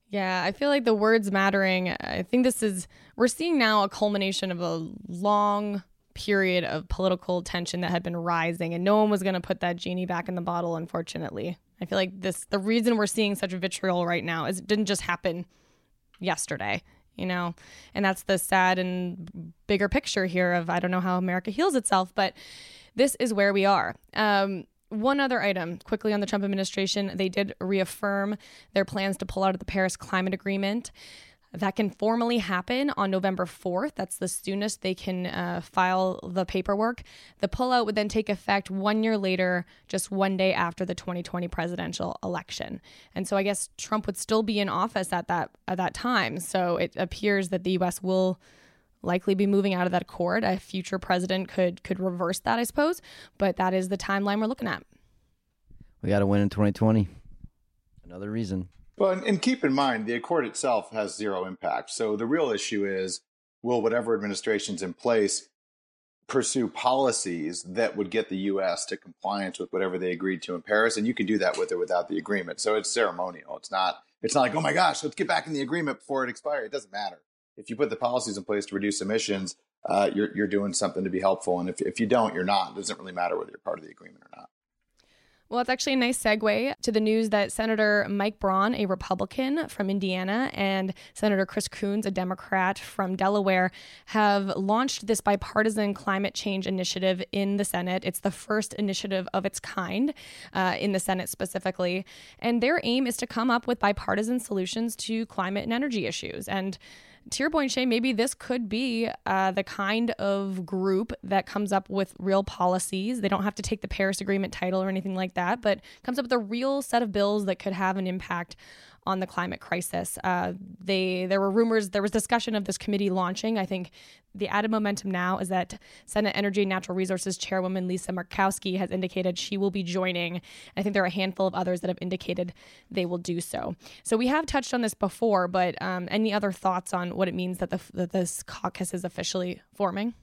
Yeah, I feel like the words mattering. I think this is, we're seeing now a culmination of a long period of political tension that had been rising, and no one was going to put that genie back in the bottle, unfortunately. I feel like this, the reason we're seeing such vitriol right now is it didn't just happen yesterday, you know? And that's the sad and bigger picture here of I don't know how America heals itself, but this is where we are. Um, one other item quickly on the Trump administration they did reaffirm their plans to pull out of the Paris Climate Agreement. That can formally happen on November 4th. That's the soonest they can uh, file the paperwork. The pullout would then take effect one year later, just one day after the 2020 presidential election. And so I guess Trump would still be in office at that at that time. So it appears that the U.S. will likely be moving out of that accord. A future president could could reverse that, I suppose, but that is the timeline we're looking at. We got to win in 2020. Another reason. Well, and, and keep in mind, the accord itself has zero impact. So the real issue is will whatever administration's in place pursue policies that would get the U.S. to compliance with whatever they agreed to in Paris, and you can do that with or without the agreement. So it's ceremonial. It's not. It's not like, oh my gosh, let's get back in the agreement before it expires. It doesn't matter if you put the policies in place to reduce emissions, uh, you're, you're doing something to be helpful. And if, if you don't, you're not. It doesn't really matter whether you're part of the agreement or not. Well, it's actually a nice segue to the news that Senator Mike Braun, a Republican from Indiana, and Senator Chris Coons, a Democrat from Delaware, have launched this bipartisan climate change initiative in the Senate. It's the first initiative of its kind uh, in the Senate specifically. And their aim is to come up with bipartisan solutions to climate and energy issues. And to your point, Shay, maybe this could be uh, the kind of group that comes up with real policies. They don't have to take the Paris Agreement title or anything like that, but comes up with a real set of bills that could have an impact on the climate crisis. Uh, they there were rumors, there was discussion of this committee launching. I think the added momentum now is that Senate Energy and Natural Resources Chairwoman Lisa Murkowski has indicated she will be joining. I think there are a handful of others that have indicated they will do so. So we have touched on this before, but um, any other thoughts on what it means that the that this caucus is officially forming?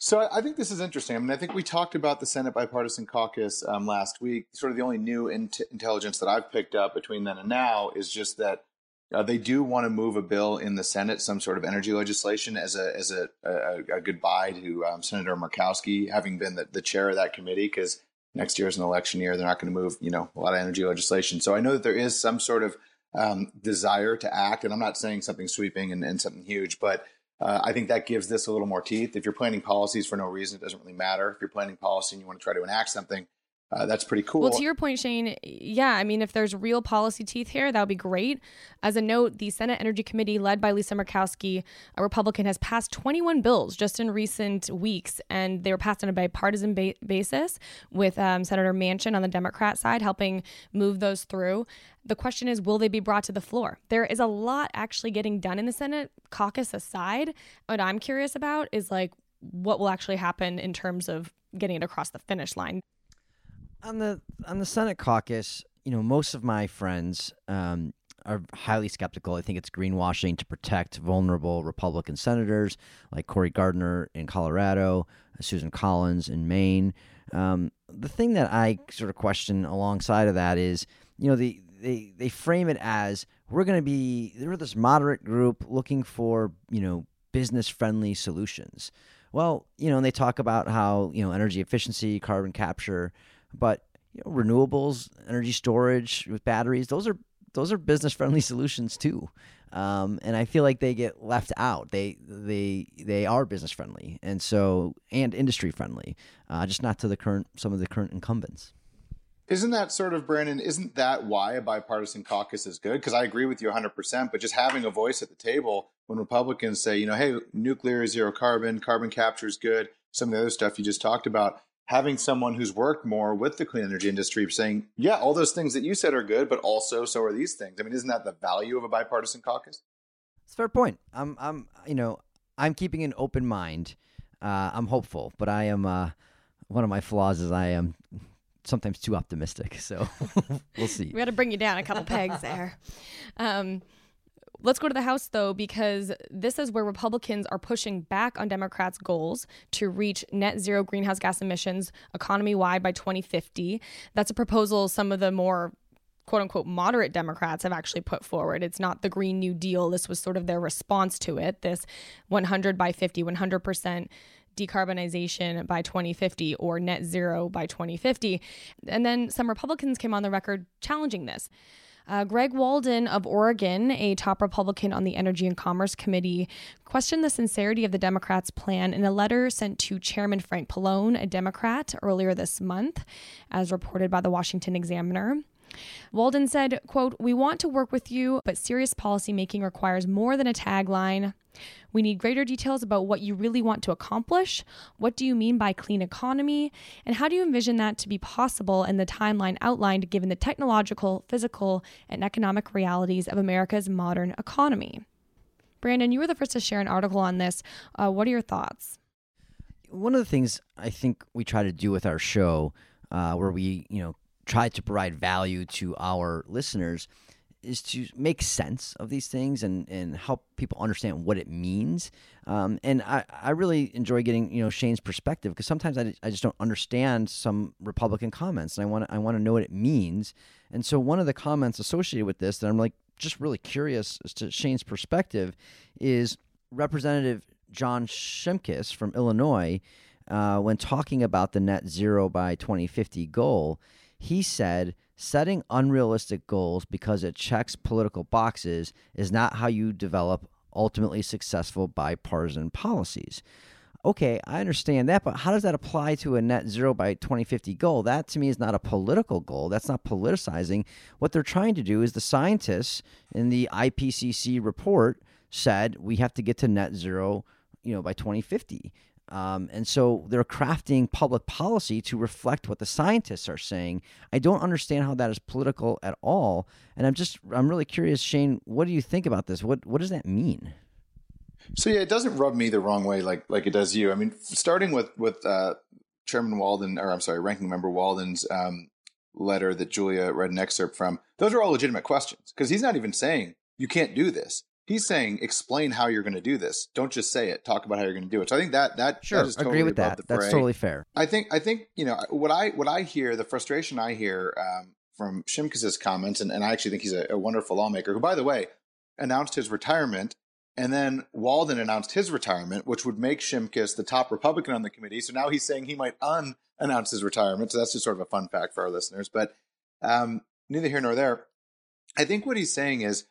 So I think this is interesting. I mean, I think we talked about the Senate bipartisan caucus um, last week. Sort of the only new intelligence that I've picked up between then and now is just that uh, they do want to move a bill in the Senate, some sort of energy legislation, as a as a, a, a goodbye to um, Senator Murkowski having been the, the chair of that committee. Because next year is an election year, they're not going to move you know a lot of energy legislation. So I know that there is some sort of um, desire to act, and I'm not saying something sweeping and, and something huge, but uh, I think that gives this a little more teeth. If you're planning policies for no reason, it doesn't really matter. If you're planning policy and you want to try to enact something, uh, that's pretty cool. Well, to your point, Shane, yeah, I mean, if there's real policy teeth here, that would be great. As a note, the Senate Energy Committee, led by Lisa Murkowski, a Republican, has passed 21 bills just in recent weeks, and they were passed on a bipartisan ba- basis with um, Senator Manchin on the Democrat side helping move those through. The question is, will they be brought to the floor? There is a lot actually getting done in the Senate, caucus aside. What I'm curious about is like what will actually happen in terms of getting it across the finish line on the on the Senate caucus, you know, most of my friends um, are highly skeptical. I think it's greenwashing to protect vulnerable Republican senators like Cory Gardner in Colorado, Susan Collins in Maine. Um, the thing that I sort of question alongside of that is, you know, the they they frame it as we're going to be we're this moderate group looking for you know business friendly solutions. Well, you know, and they talk about how you know energy efficiency, carbon capture but you know, renewables, energy storage with batteries, those are those are business friendly solutions too. Um, and I feel like they get left out. They they they are business friendly, and so and industry friendly, uh, just not to the current some of the current incumbents. Isn't that sort of Brandon? Isn't that why a bipartisan caucus is good? Because I agree with you 100. percent But just having a voice at the table when Republicans say, you know, hey, nuclear is zero carbon, carbon capture is good, some of the other stuff you just talked about, having someone who's worked more with the clean energy industry saying, yeah, all those things that you said are good, but also so are these things. I mean, isn't that the value of a bipartisan caucus? It's a fair point. I'm, I'm, you know, I'm keeping an open mind. Uh, I'm hopeful, but I am. Uh, one of my flaws is I am sometimes too optimistic. So we'll see. we got to bring you down a couple pegs there. Um, Let's go to the House, though, because this is where Republicans are pushing back on Democrats' goals to reach net zero greenhouse gas emissions economy wide by 2050. That's a proposal some of the more quote unquote moderate Democrats have actually put forward. It's not the Green New Deal. This was sort of their response to it. This 100 by 50, 100% decarbonization by 2050 or net zero by 2050. And then some Republicans came on the record challenging this. Uh, Greg Walden of Oregon, a top Republican on the Energy and Commerce Committee, questioned the sincerity of the Democrats' plan in a letter sent to Chairman Frank Pallone, a Democrat, earlier this month, as reported by the Washington Examiner. Walden said, quote, We want to work with you, but serious policymaking requires more than a tagline. We need greater details about what you really want to accomplish. What do you mean by clean economy? And how do you envision that to be possible in the timeline outlined given the technological, physical, and economic realities of America's modern economy? Brandon, you were the first to share an article on this. Uh, what are your thoughts? One of the things I think we try to do with our show, uh, where we, you know, try to provide value to our listeners is to make sense of these things and, and help people understand what it means. Um, and I, I really enjoy getting you know Shane's perspective because sometimes I, I just don't understand some Republican comments and I want I want to know what it means. And so one of the comments associated with this that I'm like just really curious as to Shane's perspective is Representative John Shimkus from Illinois uh, when talking about the net zero by 2050 goal he said setting unrealistic goals because it checks political boxes is not how you develop ultimately successful bipartisan policies. Okay, I understand that, but how does that apply to a net zero by 2050 goal? That to me is not a political goal. That's not politicizing. What they're trying to do is the scientists in the IPCC report said we have to get to net zero, you know, by 2050. Um, and so they're crafting public policy to reflect what the scientists are saying. I don't understand how that is political at all. And I'm just, I'm really curious, Shane, what do you think about this? What, what does that mean? So yeah, it doesn't rub me the wrong way like like it does you. I mean, starting with with uh, Chairman Walden, or I'm sorry, Ranking Member Walden's um, letter that Julia read an excerpt from. Those are all legitimate questions because he's not even saying you can't do this he's saying explain how you're going to do this. Don't just say it. Talk about how you're going to do it. So I think that that sure that totally agree with that. That's totally fair. I think I think you know what I what I hear the frustration I hear um, from Shimkus's comments, and, and I actually think he's a, a wonderful lawmaker who, by the way, announced his retirement. And then Walden announced his retirement, which would make Shimkus the top Republican on the committee. So now he's saying he might unannounce his retirement. So that's just sort of a fun fact for our listeners. But um, neither here nor there. I think what he's saying is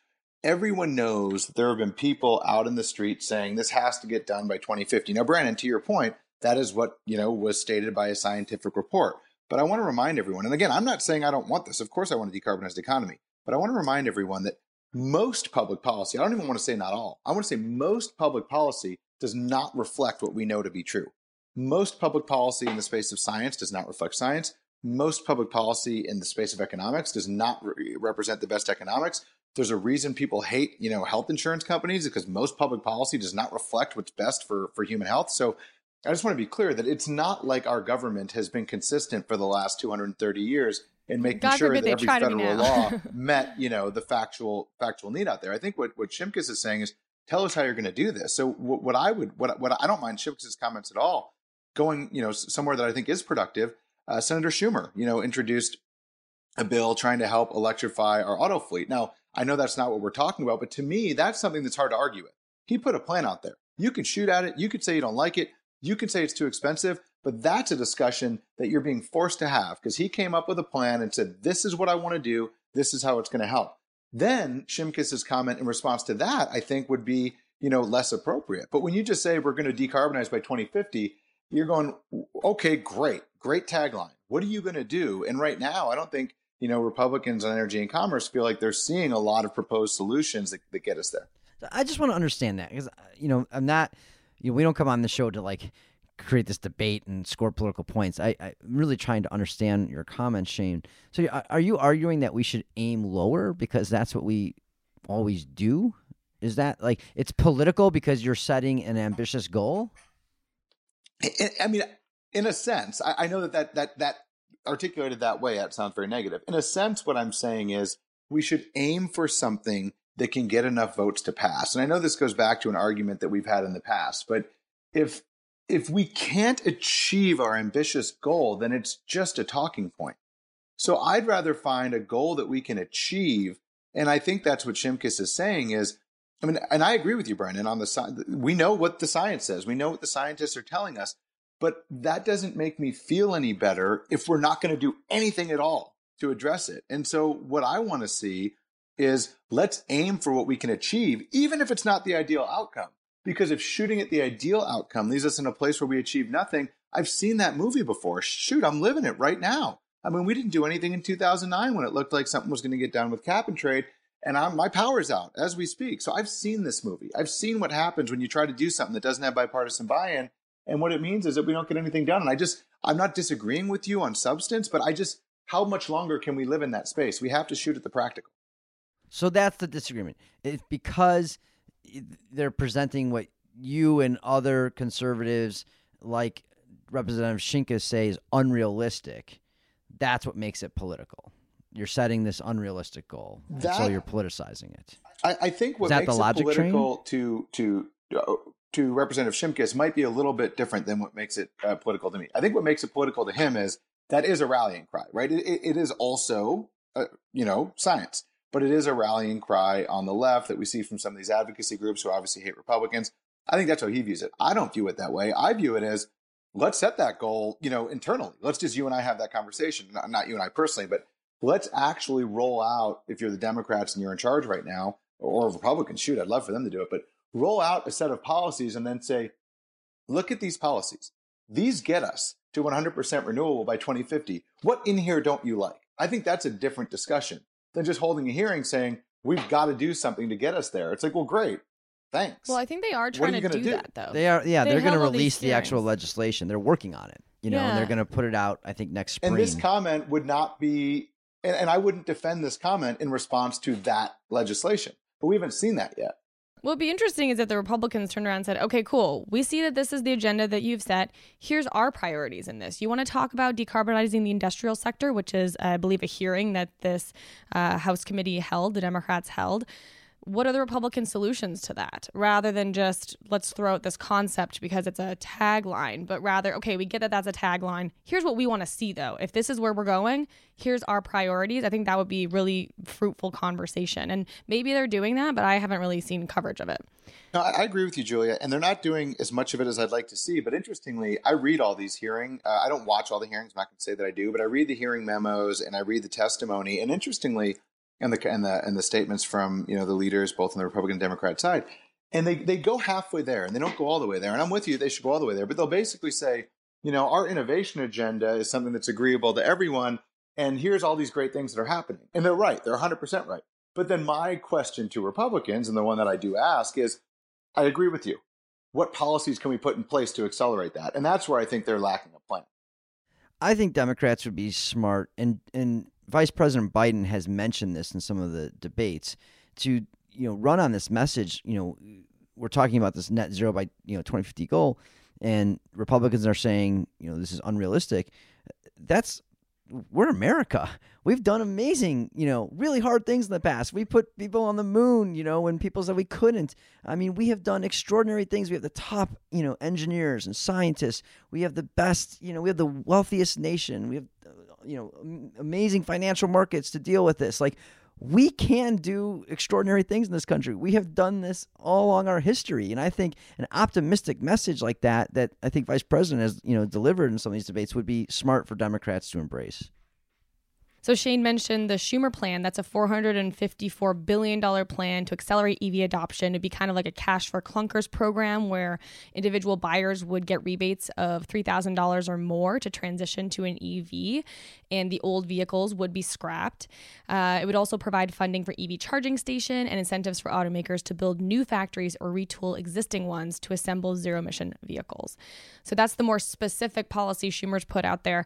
everyone knows that there have been people out in the street saying this has to get done by 2050. Now, Brandon, to your point, that is what you know was stated by a scientific report. But I want to remind everyone, and again, I'm not saying I don't want this. Of course, I want a decarbonized economy. But I want to remind everyone that most public policy, I don't even want to say not all, I want to say most public policy does not reflect what we know to be true. Most public policy in the space of science does not reflect science. Most public policy in the space of economics does not re- represent the best economics. There's a reason people hate, you know, health insurance companies because most public policy does not reflect what's best for for human health. So I just want to be clear that it's not like our government has been consistent for the last 230 years in making God sure that every federal law met, you know, the factual factual need out there. I think what what Shimkus is saying is tell us how you're going to do this. So what, what I would what what I don't mind Shimkus's comments at all going, you know, somewhere that I think is productive. Uh, Senator Schumer, you know, introduced a bill trying to help electrify our auto fleet. Now, I know that's not what we're talking about, but to me, that's something that's hard to argue with. He put a plan out there. You can shoot at it. You could say you don't like it. You can say it's too expensive, but that's a discussion that you're being forced to have because he came up with a plan and said, This is what I want to do. This is how it's going to help. Then Shimkus's comment in response to that, I think, would be, you know, less appropriate. But when you just say we're going to decarbonize by 2050, you're going, okay, great, great tagline. What are you going to do? And right now, I don't think you know, Republicans on energy and commerce feel like they're seeing a lot of proposed solutions that, that get us there. I just want to understand that because, uh, you know, I'm not, you know, we don't come on the show to like create this debate and score political points. I, I'm really trying to understand your comments, Shane. So are you arguing that we should aim lower because that's what we always do? Is that like it's political because you're setting an ambitious goal? I mean, in a sense, I know that that that that articulated that way, that sounds very negative. In a sense, what I'm saying is we should aim for something that can get enough votes to pass. And I know this goes back to an argument that we've had in the past, but if if we can't achieve our ambitious goal, then it's just a talking point. So I'd rather find a goal that we can achieve. And I think that's what Shimkus is saying is, I mean, and I agree with you, Brendan, on the side. We know what the science says. We know what the scientists are telling us, but that doesn't make me feel any better if we're not going to do anything at all to address it. And so what I want to see is let's aim for what we can achieve, even if it's not the ideal outcome. Because if shooting at the ideal outcome leaves us in a place where we achieve nothing, I've seen that movie before. Shoot, I'm living it right now. I mean, we didn't do anything in 2009 when it looked like something was going to get done with cap and trade, and I'm, my power's out as we speak. So I've seen this movie. I've seen what happens when you try to do something that doesn't have bipartisan buy-in, and what it means is that we don't get anything done. And I just, I'm not disagreeing with you on substance, but I just, how much longer can we live in that space? We have to shoot at the practical. So that's the disagreement. It's because they're presenting what you and other conservatives like Representative Shimkus say is unrealistic. That's what makes it political. You're setting this unrealistic goal, that, so you're politicizing it. I, I think what makes it political train? to to uh, to Representative Shimkus might be a little bit different than what makes it uh, political to me. I think what makes it political to him is that is a rallying cry, right? it, it, it is also, uh, you know, science but it is a rallying cry on the left that we see from some of these advocacy groups who obviously hate Republicans. I think that's how he views it. I don't view it that way. I view it as let's set that goal, you know, internally. Let's just you and I have that conversation. Not, not you and I personally, but let's actually roll out if you're the Democrats and you're in charge right now, or Republicans, shoot, I'd love for them to do it, but roll out a set of policies and then say, look at these policies. These get us to 100% renewable by 2050. What in here don't you like? I think that's a different discussion than just holding a hearing saying we've got to do something to get us there. It's like, well, great, thanks. Well, I think they are trying are to do, do, that though. They are, yeah. They are going to release the actual legislation. They're working on it, you know, yeah. and they're going to put it out. I think next spring. And this comment would not be, and, and I wouldn't defend this comment in response to that legislation, but we haven't seen that yet. What'd be interesting is that the Republicans turned around and said, okay, cool. We see that this is the agenda that you've set. Here's our priorities in this. You want to talk about decarbonizing the industrial sector, which is, I believe, a hearing that this uh, House committee held, the Democrats held what are the Republican solutions to that rather than just let's throw out this concept because it's a tagline, but rather, okay, we get that that's a tagline. Here's what we want to see though. If this is where we're going, here's our priorities. I think that would be really fruitful conversation. And maybe they're doing that, but I haven't really seen coverage of it. No, I agree with you, Julia. And they're not doing as much of it as I'd like to see. But interestingly, I read all these hearing. Uh, I don't watch all the hearings. I'm not going to say that I do, but I read the hearing memos and I read the testimony. And interestingly, and the and the and the statements from you know the leaders both on the Republican and Democrat side, and they they go halfway there, and they don't go all the way there. And I'm with you; they should go all the way there. But they'll basically say, you know, our innovation agenda is something that's agreeable to everyone, and here's all these great things that are happening. And they're right; they're 100 percent right. But then my question to Republicans, and the one that I do ask, is, I agree with you. What policies can we put in place to accelerate that? And that's where I think they're lacking a plan. I think Democrats would be smart and and Vice President Biden has mentioned this in some of the debates to you know run on this message. You know, we're talking about this net zero by you know 2050 goal, and Republicans are saying you know this is unrealistic. That's we're America. We've done amazing, you know, really hard things in the past. We put people on the moon, you know, when people said we couldn't. I mean, we have done extraordinary things. We have the top, you know, engineers and scientists. We have the best, you know, we have the wealthiest nation. We have, uh, you know, amazing financial markets to deal with this. Like, we can do extraordinary things in this country. We have done this all along our history, and I think an optimistic message like that, that I think Vice President has you know delivered in some of these debates, would be smart for Democrats to embrace. So Shane mentioned the Schumer plan. That's a $454 billion plan to accelerate EV adoption. It'd be kind of like a cash for clunkers program where individual buyers would get rebates of $3,000 or more to transition to an EV, and the old vehicles would be scrapped. Uh, it would also provide funding for EV charging station and incentives for automakers to build new factories or retool existing ones to assemble zero emission vehicles. So that's the more specific policy Schumer's put out there.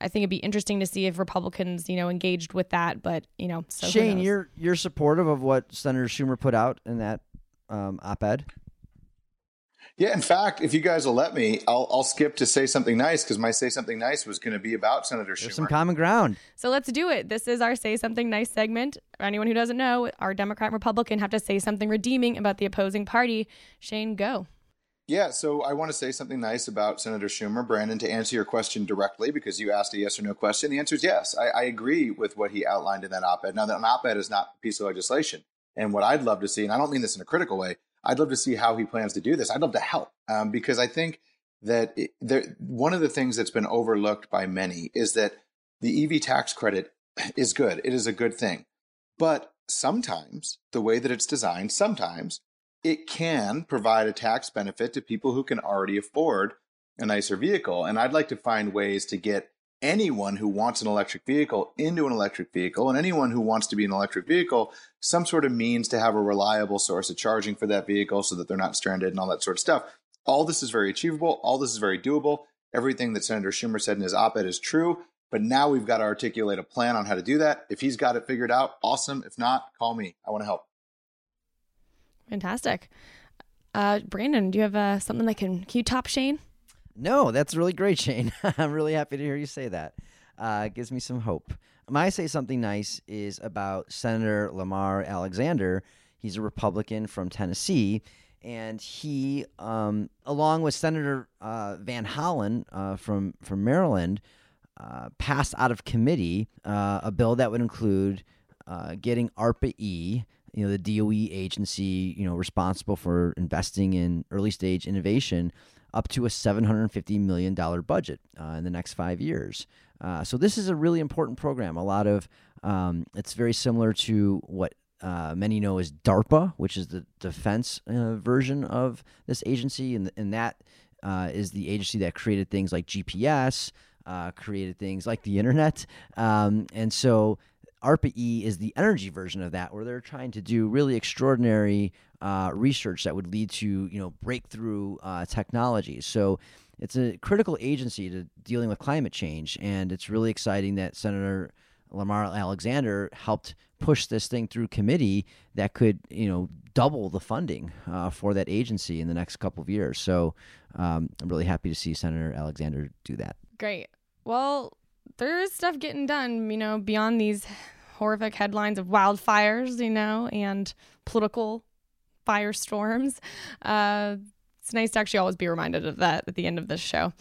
I think it'd be interesting to see if Republicans, you know, engaged with that. But you know, so Shane, you're you're supportive of what Senator Schumer put out in that um, op-ed. Yeah, in fact, if you guys will let me, I'll, I'll skip to say something nice because my say something nice was going to be about Senator Schumer. There's Schumer. some common ground. So let's do it. This is our say something nice segment. For anyone who doesn't know, our Democrat and Republican have to say something redeeming about the opposing party. Shane, go. Yeah, so I want to say something nice about Senator Schumer. Brandon, to answer your question directly, because you asked a yes or no question, the answer is yes. I, I agree with what he outlined in that op ed. Now, that op ed is not a piece of legislation. And what I'd love to see, and I don't mean this in a critical way, I'd love to see how he plans to do this. I'd love to help um, because I think that it, there, one of the things that's been overlooked by many is that the EV tax credit is good. It is a good thing. But sometimes the way that it's designed, sometimes it can provide a tax benefit to people who can already afford a nicer vehicle. And I'd like to find ways to get anyone who wants an electric vehicle into an electric vehicle and anyone who wants to be an electric vehicle some sort of means to have a reliable source of charging for that vehicle so that they're not stranded and all that sort of stuff. All this is very achievable. All this is very doable. Everything that Senator Schumer said in his op ed is true. But now we've got to articulate a plan on how to do that. If he's got it figured out, awesome. If not, call me. I want to help. Fantastic. Uh, Brandon, do you have uh, something that can, can you top Shane? No, that's really great, Shane. I'm really happy to hear you say that. Uh, it gives me some hope. My say something nice is about Senator Lamar Alexander. He's a Republican from Tennessee, and he, um, along with Senator uh, Van Hollen uh, from from Maryland, uh, passed out of committee uh, a bill that would include uh, getting ARPA E, you know, the DOE agency, you know, responsible for investing in early stage innovation, up to a $750 million budget uh, in the next five years. Uh, so this is a really important program. A lot of um, it's very similar to what uh, many know as DARPA, which is the defense uh, version of this agency, and and that uh, is the agency that created things like GPS, uh, created things like the internet, um, and so ARPA E is the energy version of that, where they're trying to do really extraordinary uh, research that would lead to you know breakthrough uh, technologies. So it's a critical agency to dealing with climate change, and it's really exciting that Senator Lamar Alexander helped push this thing through committee that could you know double the funding uh, for that agency in the next couple of years. So um, I'm really happy to see Senator Alexander do that. Great. Well, there is stuff getting done, you know, beyond these horrific headlines of wildfires, you know, and political firestorms. Uh, it's nice to actually always be reminded of that at the end of this show.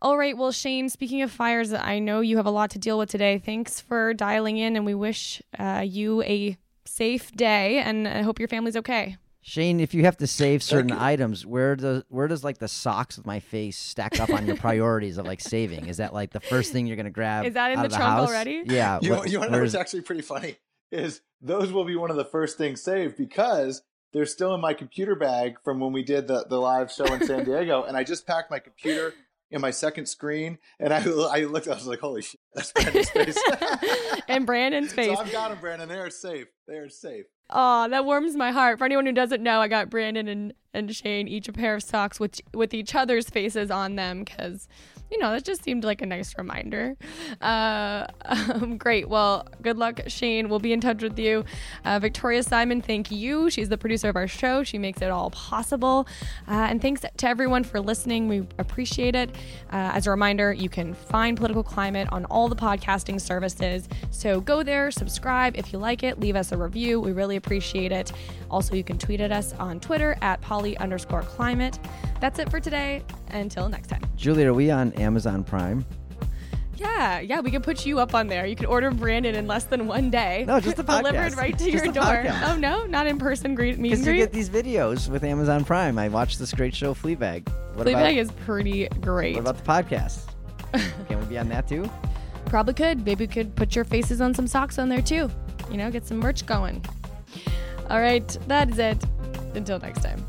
All right. Well, Shane, speaking of fires, I know you have a lot to deal with today. Thanks for dialing in, and we wish uh, you a safe day, and I hope your family's okay. Shane, if you have to save certain items, where does where does like the socks with my face stack up on your priorities of like saving? Is that like the first thing you're gonna grab? Is that in out the, the trunk house? already? Yeah. You, what- you want to know what's actually pretty funny is those will be one of the first things saved because they're still in my computer bag from when we did the, the live show in San Diego. and I just packed my computer in my second screen and I, I looked, I was like, holy shit, that's Brandon's face. and Brandon's face. so I've got them, Brandon. They're safe. They're safe. Oh, that warms my heart. For anyone who doesn't know, I got Brandon and, and Shane each a pair of socks with with each other's faces on them because, you know, that just seemed like a nice reminder. Uh, um, great. Well, good luck, Shane. We'll be in touch with you. Uh, Victoria Simon, thank you. She's the producer of our show. She makes it all possible. Uh, and thanks to everyone for listening. We appreciate it. Uh, as a reminder, you can find Political Climate on all the podcasting services. So go there, subscribe if you like it, leave us a review. We really appreciate it. Also, you can tweet at us on Twitter at poly underscore climate. That's it for today. Until next time. Julie, are we on Amazon Prime? Yeah, yeah, we can put you up on there. You can order Brandon in less than one day. No, just the podcast. Delivered right to Just your door. podcast. Oh, no, not in person greet meet Because you get these videos with Amazon Prime. I watched this great show, Fleabag. What Fleabag about, is pretty great. what about the podcast? Can we be on that too? Probably could. Maybe we could put your faces on some socks on there too. You know, get some merch going. All right, that is it. Until next time.